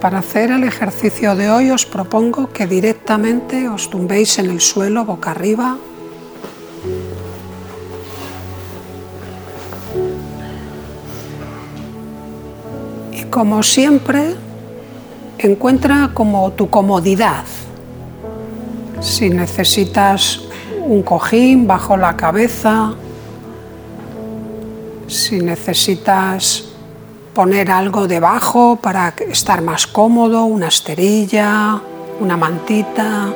Para hacer el ejercicio de hoy os propongo que directamente os tumbéis en el suelo boca arriba. Y como siempre, encuentra como tu comodidad. Si necesitas un cojín bajo la cabeza, si necesitas poner algo debajo para estar más cómodo, una esterilla, una mantita,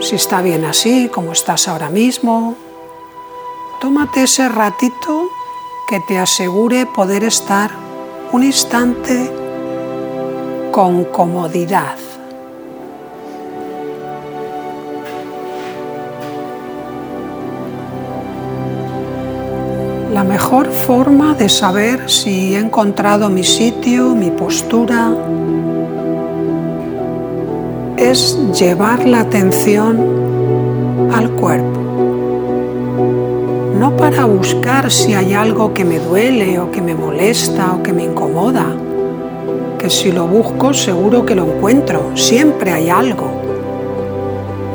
si está bien así, como estás ahora mismo. Tómate ese ratito que te asegure poder estar un instante con comodidad. Mejor forma de saber si he encontrado mi sitio, mi postura, es llevar la atención al cuerpo. No para buscar si hay algo que me duele o que me molesta o que me incomoda, que si lo busco seguro que lo encuentro, siempre hay algo.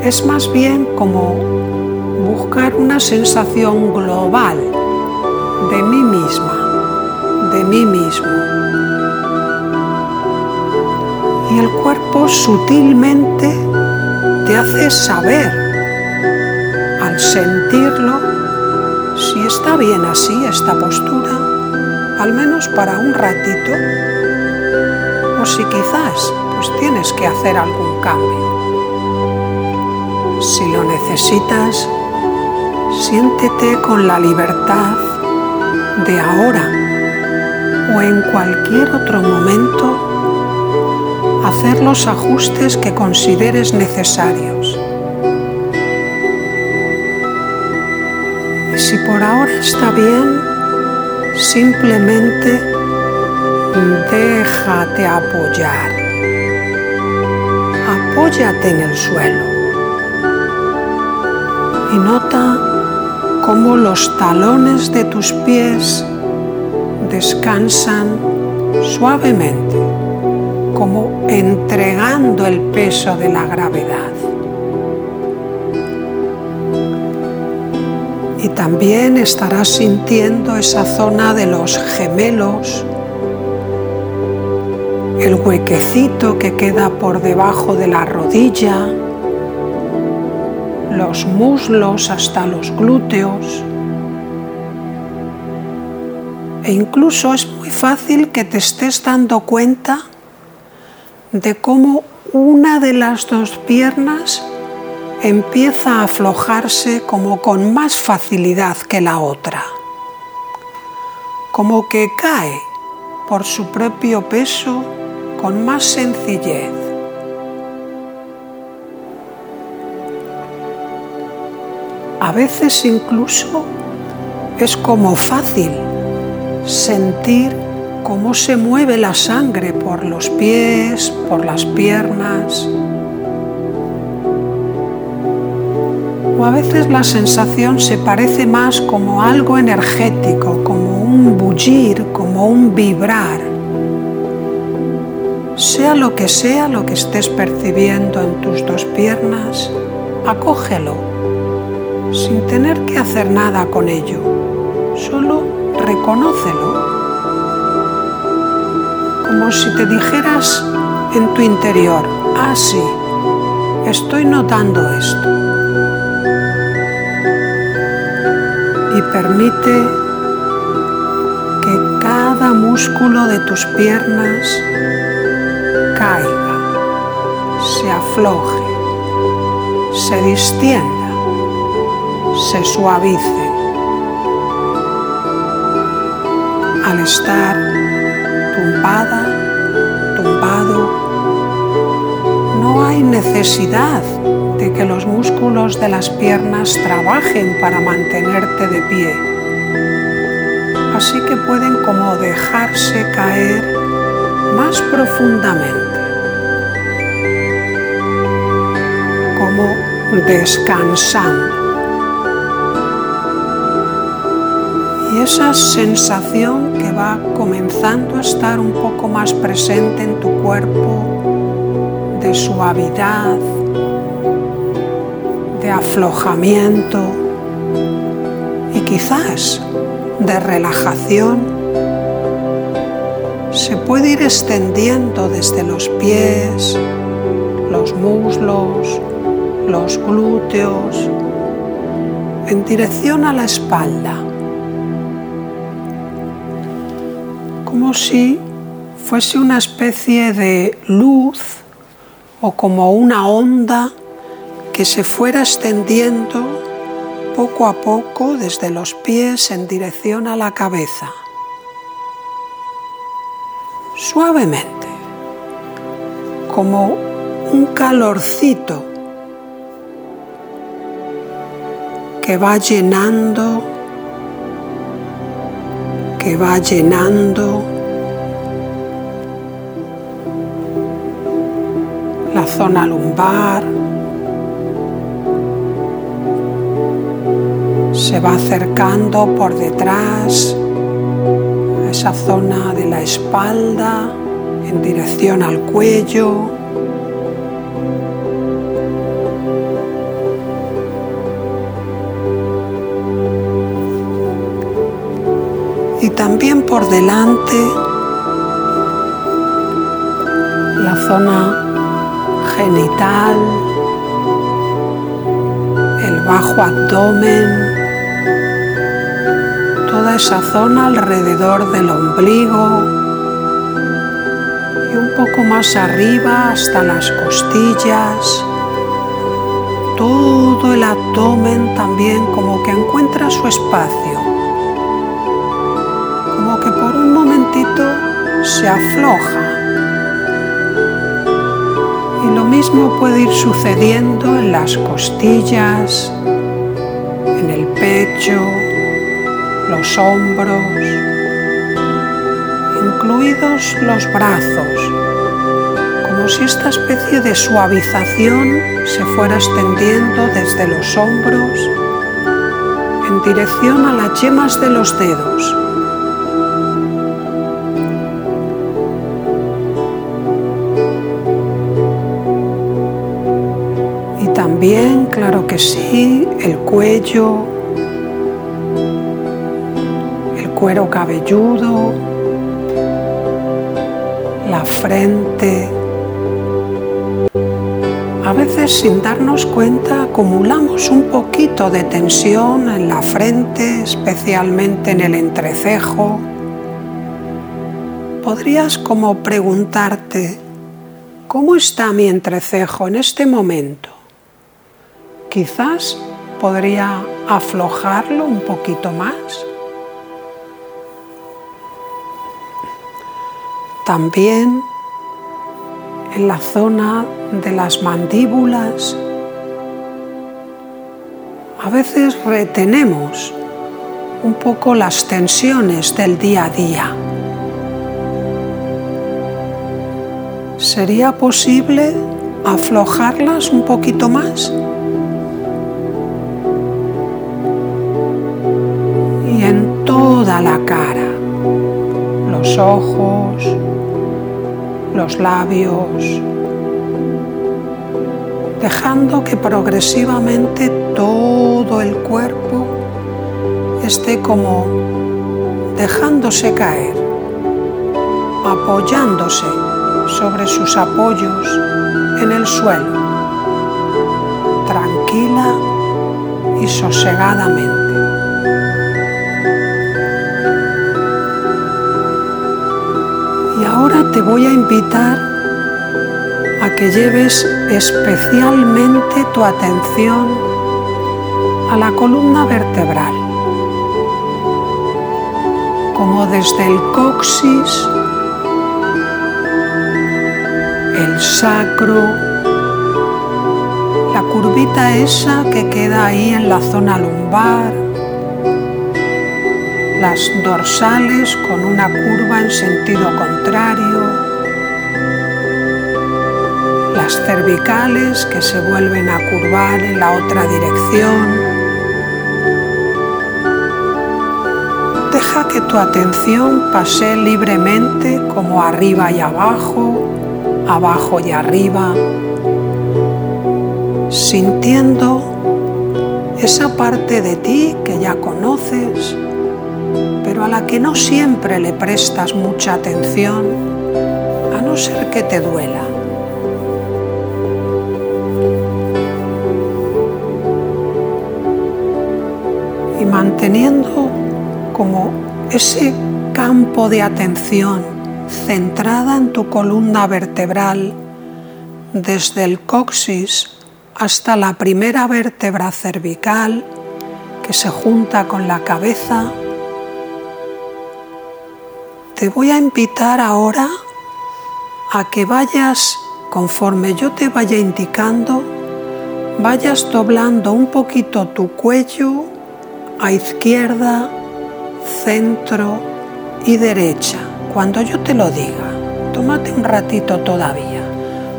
Es más bien como buscar una sensación global de mí misma, de mí mismo. Y el cuerpo sutilmente te hace saber, al sentirlo, si está bien así esta postura, al menos para un ratito, o si quizás pues tienes que hacer algún cambio. Si lo necesitas, siéntete con la libertad de ahora o en cualquier otro momento hacer los ajustes que consideres necesarios. Y si por ahora está bien, simplemente déjate apoyar. Apóyate en el suelo y nota cómo los talones de tus pies descansan suavemente, como entregando el peso de la gravedad. Y también estarás sintiendo esa zona de los gemelos, el huequecito que queda por debajo de la rodilla, los muslos hasta los glúteos. E incluso es muy fácil que te estés dando cuenta de cómo una de las dos piernas empieza a aflojarse como con más facilidad que la otra, como que cae por su propio peso con más sencillez. A veces incluso es como fácil sentir cómo se mueve la sangre por los pies, por las piernas. O a veces la sensación se parece más como algo energético, como un bullir, como un vibrar. Sea lo que sea lo que estés percibiendo en tus dos piernas, acógelo sin tener que hacer nada con ello. Solo reconócelo. Como si te dijeras en tu interior, ah sí, estoy notando esto. Y permite que cada músculo de tus piernas caiga, se afloje, se distienda se suavice. Al estar tumbada, tumbado, no hay necesidad de que los músculos de las piernas trabajen para mantenerte de pie. Así que pueden como dejarse caer más profundamente, como descansando. Y esa sensación que va comenzando a estar un poco más presente en tu cuerpo de suavidad, de aflojamiento y quizás de relajación se puede ir extendiendo desde los pies, los muslos, los glúteos, en dirección a la espalda, como si fuese una especie de luz o como una onda que se fuera extendiendo poco a poco desde los pies en dirección a la cabeza. Suavemente, como un calorcito que va llenando, que va llenando la zona lumbar, se va acercando por detrás a esa zona de la espalda en dirección al cuello. También por delante. La zona genital, el bajo abdomen, toda esa zona alrededor del ombligo. Y un poco más arriba hasta las costillas. Todo el abdomen también como que encuentra su espacio se afloja. Y lo mismo puede ir sucediendo en las costillas, en el pecho, los hombros, incluidos los brazos, como si esta especie de suavización se fuera extendiendo desde los hombros en dirección a las yemas de los dedos También, claro que sí, el cuello, el cuero cabelludo, la frente. A veces sin darnos cuenta acumulamos un poquito de tensión en la frente, especialmente en el entrecejo. Podrías como preguntarte, ¿cómo está mi entrecejo en este momento? Quizás podría aflojarlo un poquito más. También en la zona de las mandíbulas a veces retenemos un poco las tensiones del día a día. ¿Sería posible aflojarlas un poquito más? La cara, los ojos, los labios, dejando que progresivamente todo el cuerpo esté como dejándose caer, apoyándose sobre sus apoyos en el suelo, tranquila y sosegadamente. Te voy a invitar a que lleves especialmente tu atención a la columna vertebral, como desde el coxis, el sacro, la curvita esa que queda ahí en la zona lumbar, las dorsales con una curva en sentido contrario, las cervicales que se vuelven a curvar en la otra dirección. Deja que tu atención pase libremente como arriba y abajo, abajo y arriba, sintiendo esa parte de ti que ya conoces, a la que no siempre le prestas mucha atención, a no ser que te duela. Y manteniendo como ese campo de atención centrada en tu columna vertebral desde el coxis hasta la primera vértebra cervical que se junta con la cabeza. Te voy a invitar ahora a que vayas, conforme yo te vaya indicando, vayas doblando un poquito tu cuello a izquierda, centro y derecha. Cuando yo te lo diga, tómate un ratito todavía.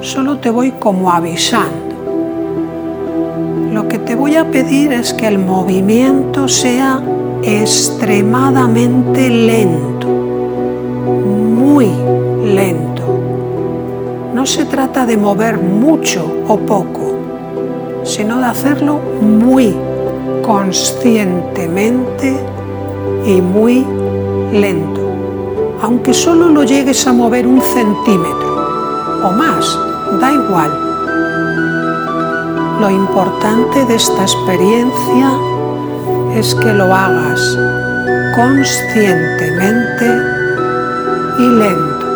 Solo te voy como avisando lo que te voy a pedir es que el movimiento sea extremadamente lento, muy lento. No se trata de mover mucho o poco, sino de hacerlo muy conscientemente y muy lento. Aunque solo lo llegues a mover un centímetro o más, da igual lo importante de esta experiencia es que lo hagas conscientemente y lento.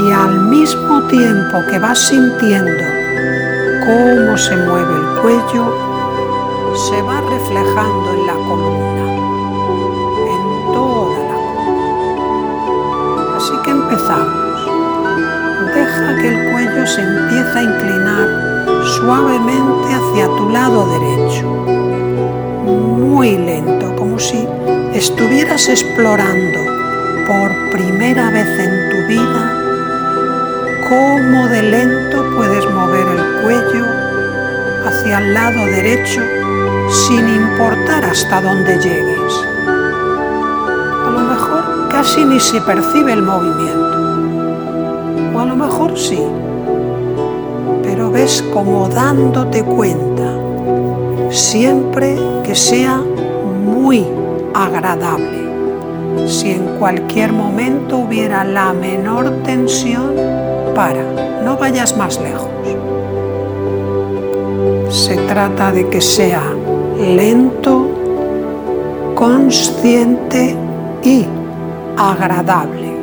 Y al mismo tiempo que vas sintiendo cómo se mueve el cuello, se va reflejando en la columna, en toda la columna. Así que empezamos. Deja que el cuello se empiece a inclinar suavemente hacia tu lado derecho, muy lento, como si estuvieras explorando primera vez en tu vida cómo de lento puedes mover el cuello hacia el lado derecho sin importar hasta dónde llegues. A lo mejor casi ni se percibe el movimiento, o a lo mejor sí pero ves como dándote cuenta, siempre que sea muy agradable. Si en cualquier momento hubiera la menor tensión, para, no vayas más lejos. Se trata de que sea lento, consciente y agradable.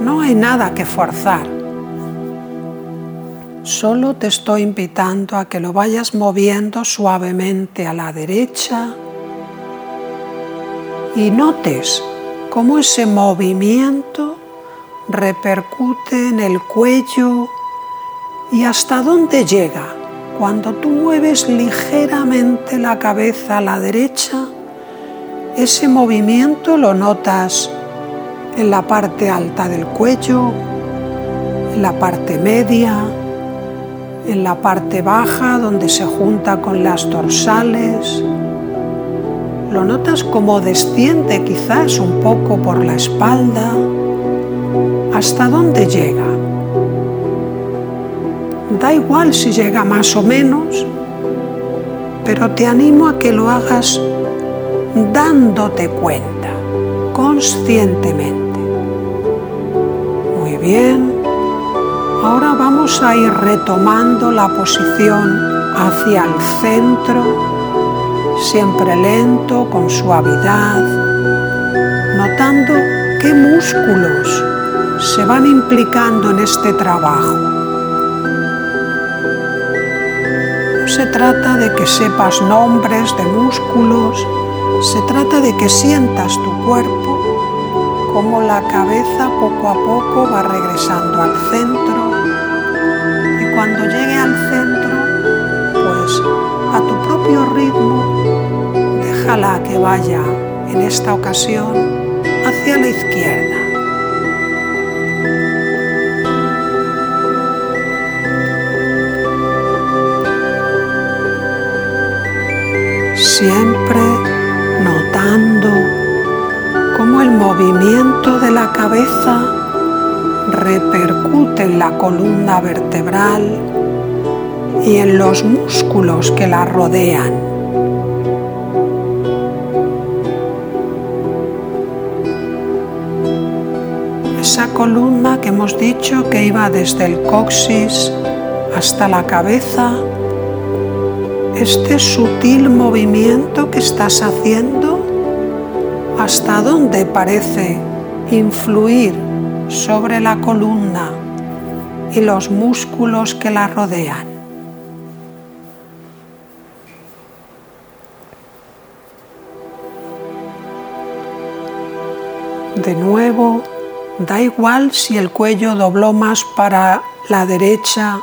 No hay nada que forzar Solo te estoy invitando a que lo vayas moviendo suavemente a la derecha y notes cómo ese movimiento repercute en el cuello y hasta dónde llega. Cuando tú mueves ligeramente la cabeza a la derecha, ese movimiento lo notas en la parte alta del cuello, en la parte media, en la parte baja donde se junta con las dorsales. Lo notas como desciende quizás un poco por la espalda. ¿Hasta dónde llega? Da igual si llega más o menos, pero te animo a que lo hagas dándote cuenta, conscientemente. Muy bien. Ahora vamos a ir retomando la posición hacia el centro, siempre lento, con suavidad, notando qué músculos se van implicando en este trabajo. No se trata de que sepas nombres de músculos, se trata de que sientas tu cuerpo como la cabeza poco a poco va regresando al centro cuando llegue al centro, pues a tu propio ritmo, déjala que vaya en esta ocasión hacia la izquierda. Siempre notando cómo el movimiento de la cabeza repercute en la columna vertebral y en los músculos que la rodean. Esa columna que hemos dicho que iba desde el coxis hasta la cabeza, este sutil movimiento que estás haciendo, hasta dónde parece influir sobre la columna y los músculos que la rodean. De nuevo, da igual si el cuello dobló más para la derecha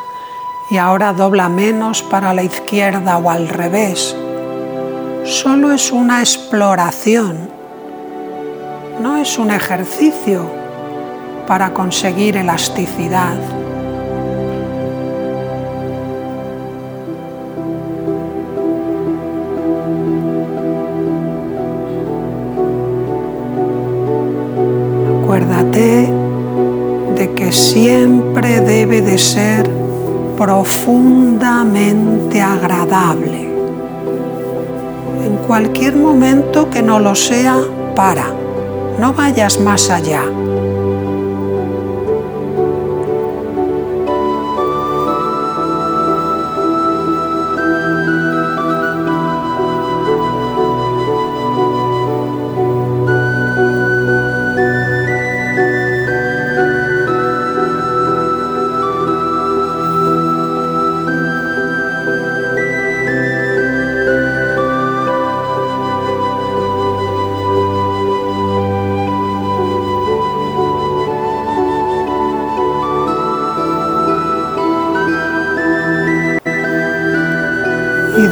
y ahora dobla menos para la izquierda o al revés. Solo es una exploración, no es un ejercicio para conseguir elasticidad. Acuérdate de que siempre debe de ser profundamente agradable. En cualquier momento que no lo sea, para, no vayas más allá.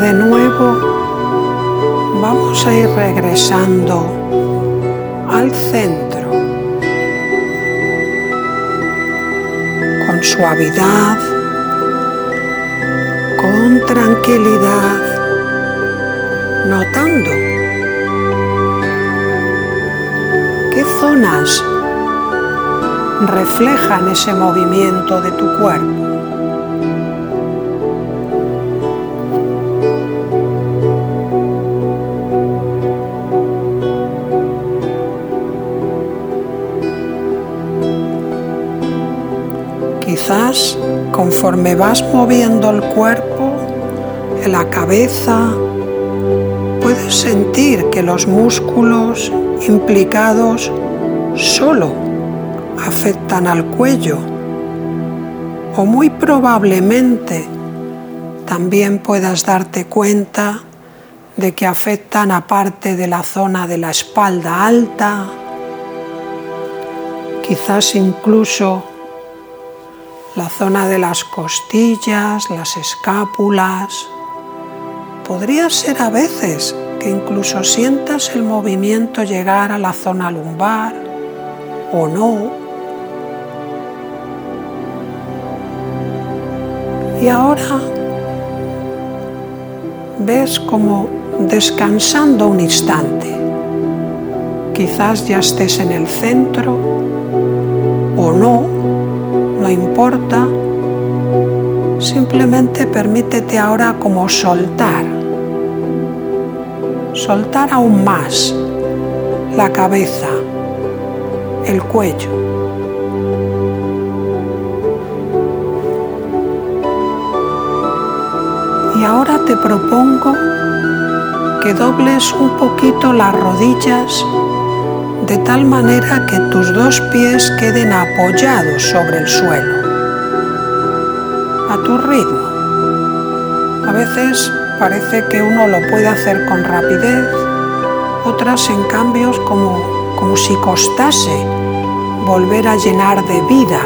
De nuevo vamos a ir regresando al centro con suavidad, con tranquilidad, notando qué zonas reflejan ese movimiento de tu cuerpo. Conforme vas moviendo el cuerpo, la cabeza, puedes sentir que los músculos implicados solo afectan al cuello o muy probablemente también puedas darte cuenta de que afectan a parte de la zona de la espalda alta, quizás incluso la zona de las costillas, las escápulas. Podría ser a veces que incluso sientas el movimiento llegar a la zona lumbar o no. Y ahora ves como descansando un instante. Quizás ya estés en el centro o no importa, simplemente permítete ahora como soltar, soltar aún más la cabeza, el cuello. Y ahora te propongo que dobles un poquito las rodillas de tal manera que tus dos pies queden apoyados sobre el suelo, a tu ritmo. A veces parece que uno lo puede hacer con rapidez, otras en cambio como, como si costase volver a llenar de vida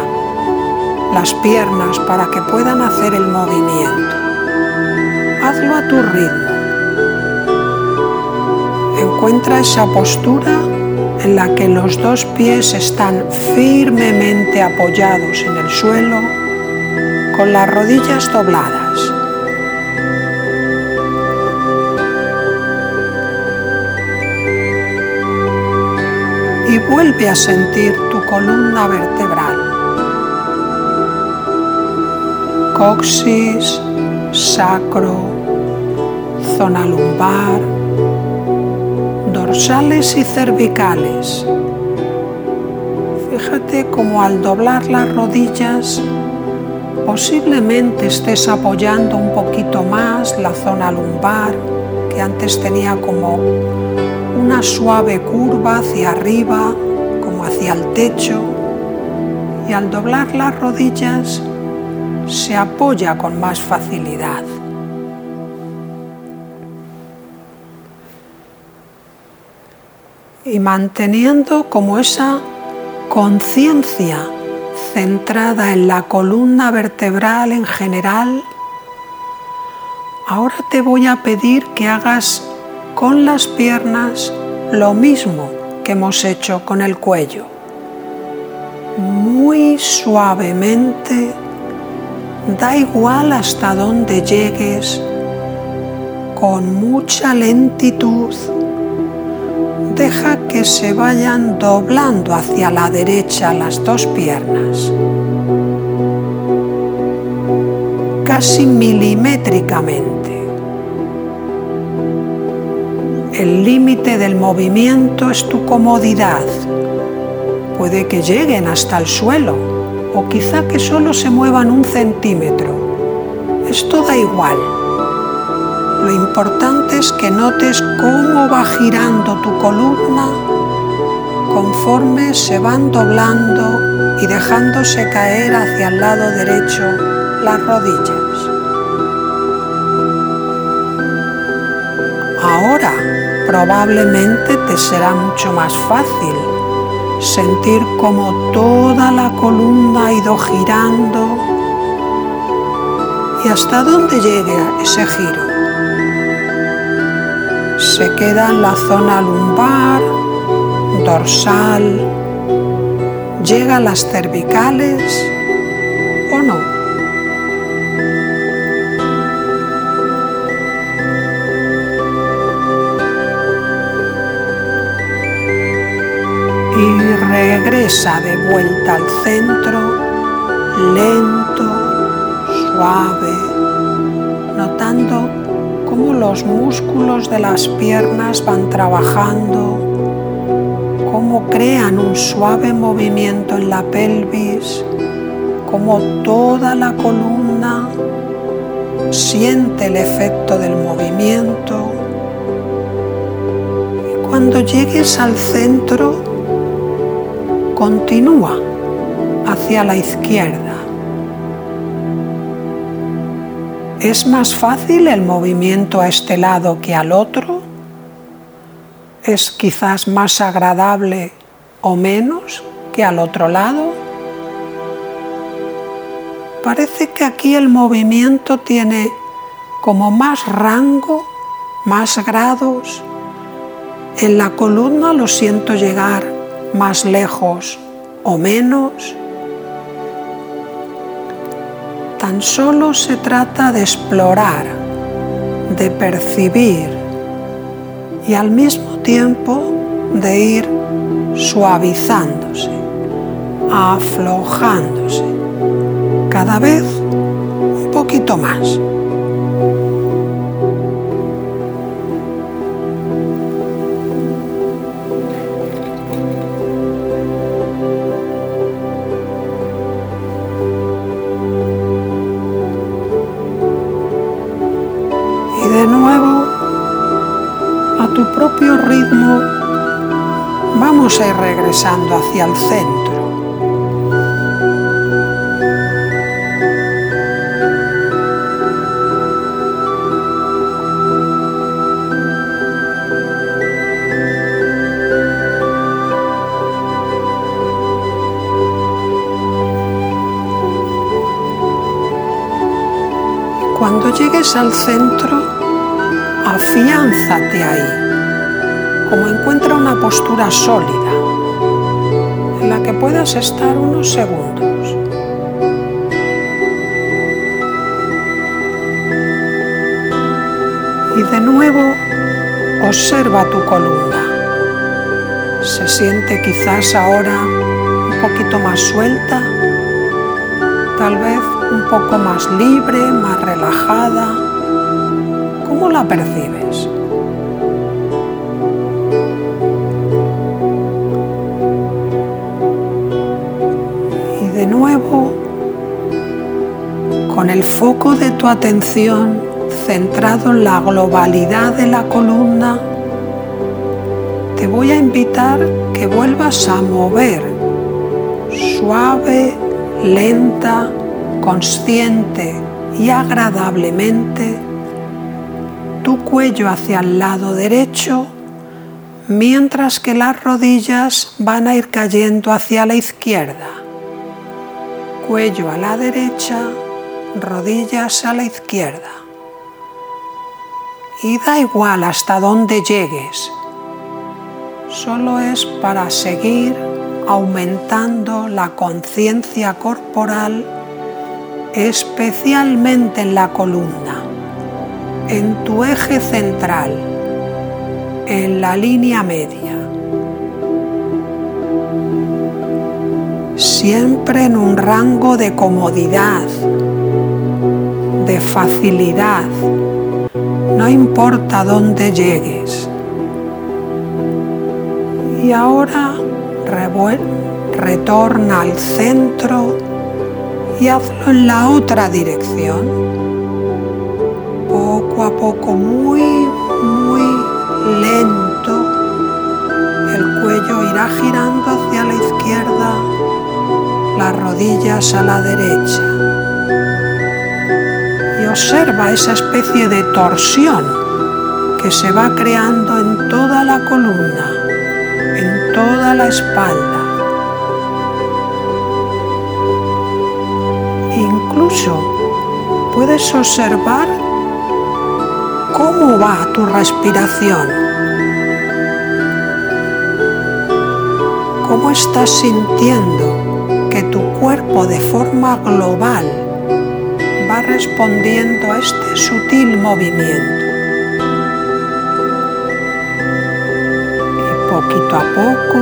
las piernas para que puedan hacer el movimiento. Hazlo a tu ritmo. Encuentra esa postura en la que los dos pies están firmemente apoyados en el suelo con las rodillas dobladas. Y vuelve a sentir tu columna vertebral. Coxis, sacro, zona lumbar, dorsales y cervicales. Fíjate como al doblar las rodillas posiblemente estés apoyando un poquito más la zona lumbar que antes tenía como una suave curva hacia arriba, como hacia el techo, y al doblar las rodillas se apoya con más facilidad. Y manteniendo como esa conciencia centrada en la columna vertebral en general, ahora te voy a pedir que hagas con las piernas lo mismo que hemos hecho con el cuello. Muy suavemente, da igual hasta dónde llegues, con mucha lentitud, deja que se vayan doblando hacia la derecha las dos piernas, casi milimétricamente. El límite del movimiento es tu comodidad. Puede que lleguen hasta el suelo o quizá que solo se muevan un centímetro. Esto da igual. Lo importante que notes cómo va girando tu columna conforme se van doblando y dejándose caer hacia el lado derecho las rodillas. Ahora probablemente te será mucho más fácil sentir como toda la columna ha ido girando y hasta dónde llegue ese giro. Se queda en la zona lumbar, dorsal, llega a las cervicales o no. y regresa de vuelta al centro, lento, suave, notando los músculos de las piernas van trabajando, cómo crean un suave movimiento en la pelvis, cómo toda la columna siente el efecto del movimiento. Y cuando llegues al centro, continúa hacia la izquierda. ¿Es más fácil el movimiento a este lado que al otro? ¿Es quizás más agradable o menos que al otro lado? Parece que aquí el movimiento tiene como más rango, más grados. En la columna lo siento llegar más lejos o menos. Tan solo se trata de explorar, de percibir y al mismo tiempo de ir suavizándose, aflojándose, cada vez un poquito más. Vamos a ir regresando hacia el centro. Cuando llegues al centro, afiánzate ahí como encuentra una postura sólida en la que puedas estar unos segundos. Y de nuevo observa tu columna. Se siente quizás ahora un poquito más suelta, tal vez un poco más libre, más relajada. ¿Cómo la percibes? Nuevo, con el foco de tu atención centrado en la globalidad de la columna, te voy a invitar que vuelvas a mover suave, lenta, consciente y agradablemente tu cuello hacia el lado derecho mientras que las rodillas van a ir cayendo hacia la izquierda. Cuello a la derecha, rodillas a la izquierda. Y da igual hasta dónde llegues, solo es para seguir aumentando la conciencia corporal, especialmente en la columna, en tu eje central, en la línea media. Siempre en un rango de comodidad, de facilidad, no importa dónde llegues. Y ahora retorna al centro y hazlo en la otra dirección. Poco a poco, muy, muy lento, el cuello irá girando rodillas a la derecha. Y observa esa especie de torsión que se va creando en toda la columna en toda la espalda. Incluso puedes observar cómo va tu respiración, cómo estás sintiendo cuerpo de forma global va respondiendo a este sutil movimiento. poquito a poco,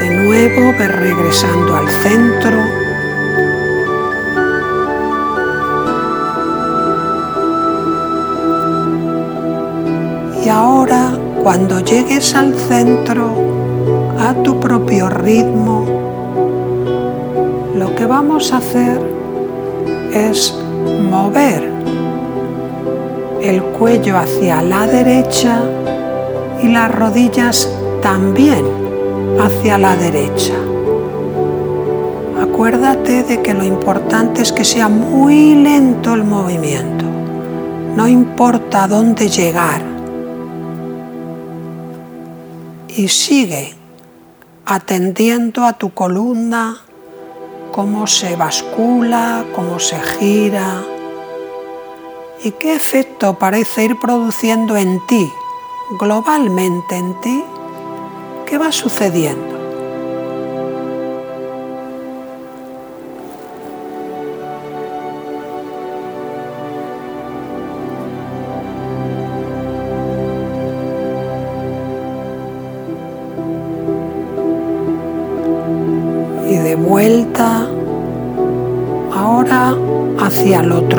de nuevo ve regresando al centro. Y ahora, cuando llegues al centro, a tu propio ritmo, lo que vamos a hacer es mover el cuello hacia la derecha y las rodillas también hacia la derecha. Acuérdate de que lo importante es que sea muy lento el movimiento. No importa dónde llegar. Y sigue atendiendo a tu columna, cómo se bascula, cómo se gira y qué efecto parece ir produciendo en ti globalmente en ti, ¿qué va sucediendo?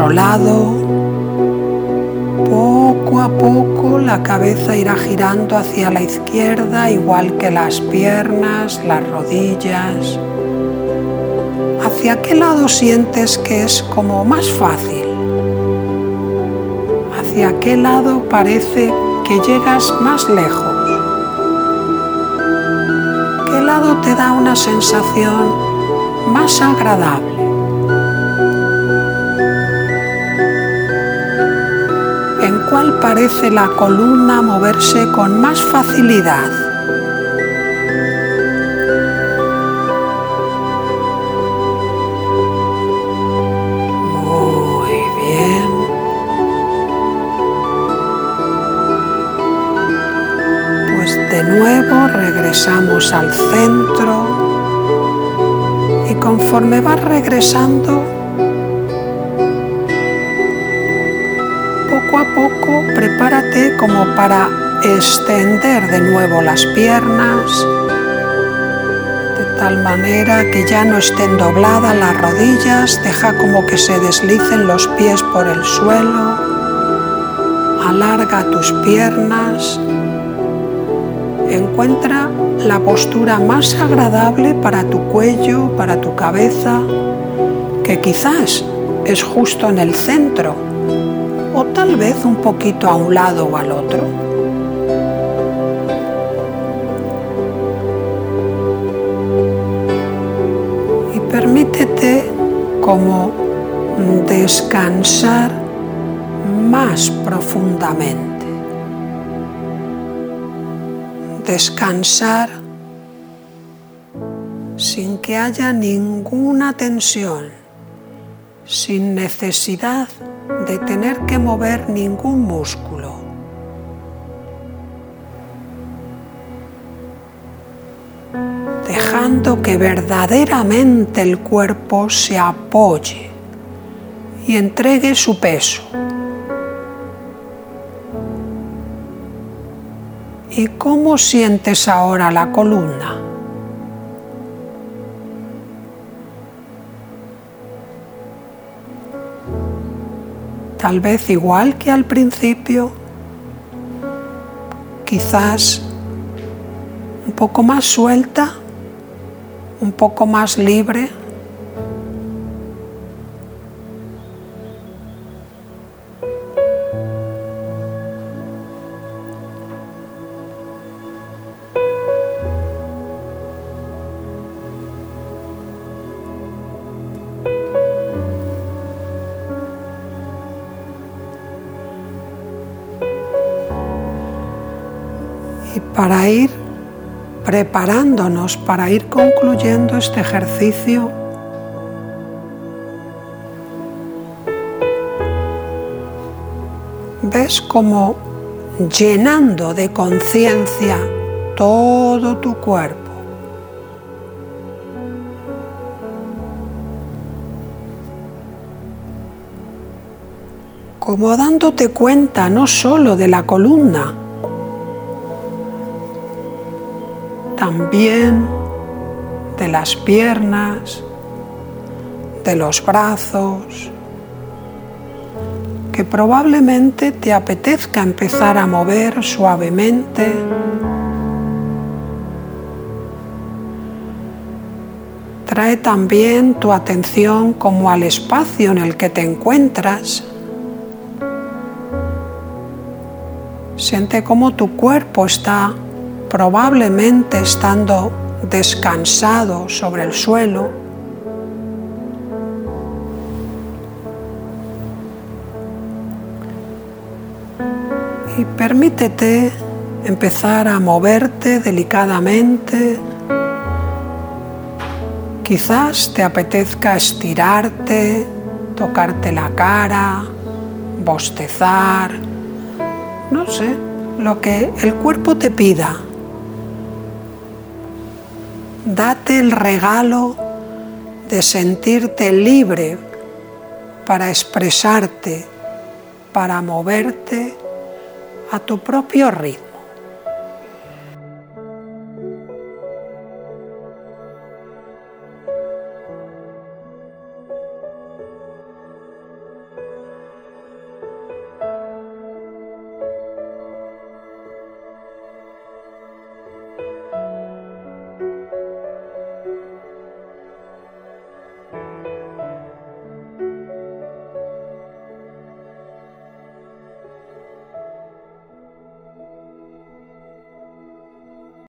Lado, poco a poco la cabeza irá girando hacia la izquierda, igual que las piernas, las rodillas. ¿Hacia qué lado sientes que es como más fácil? ¿Hacia qué lado parece que llegas más lejos? ¿Qué lado te da una sensación más agradable? Cual parece la columna moverse con más facilidad. Muy bien. Pues de nuevo regresamos al centro y conforme vas regresando prepárate como para extender de nuevo las piernas. Te tal manera que ya no estén dobladas las rodillas, deja como que se deslicen los pies por el suelo, alarga tus piernas, encuentra la postura más agradable para tu cuello, para tu cabeza, que quizás es justo en el centro o tal vez un poquito a un lado o al otro. permítete como descansar más profundamente. Descansar sin que haya ninguna tensión, sin necesidad de tener que mover ningún músculo. dejando que verdaderamente el cuerpo se apoye y entregue su peso. ¿Y cómo sientes ahora la columna? Tal vez igual que al principio, quizás un poco más suelta un poco más libre. Para ir preparándonos para ir concluyendo este ejercicio. Ves como llenando de conciencia todo tu cuerpo. Como dándote cuenta no solo de la columna, también de las piernas, de los brazos, que probablemente te apetezca empezar a mover suavemente. Trae también tu atención como al espacio en el que te encuentras. Siente cómo tu cuerpo está probablemente estando descansado sobre el suelo, y permítete empezar a moverte delicadamente. Quizás te apetezca estirarte, tocarte la cara, bostezar, no sé, lo que el cuerpo te pida date el regalo de sentirte libre para expresarte, para moverte a tu propio ritmo.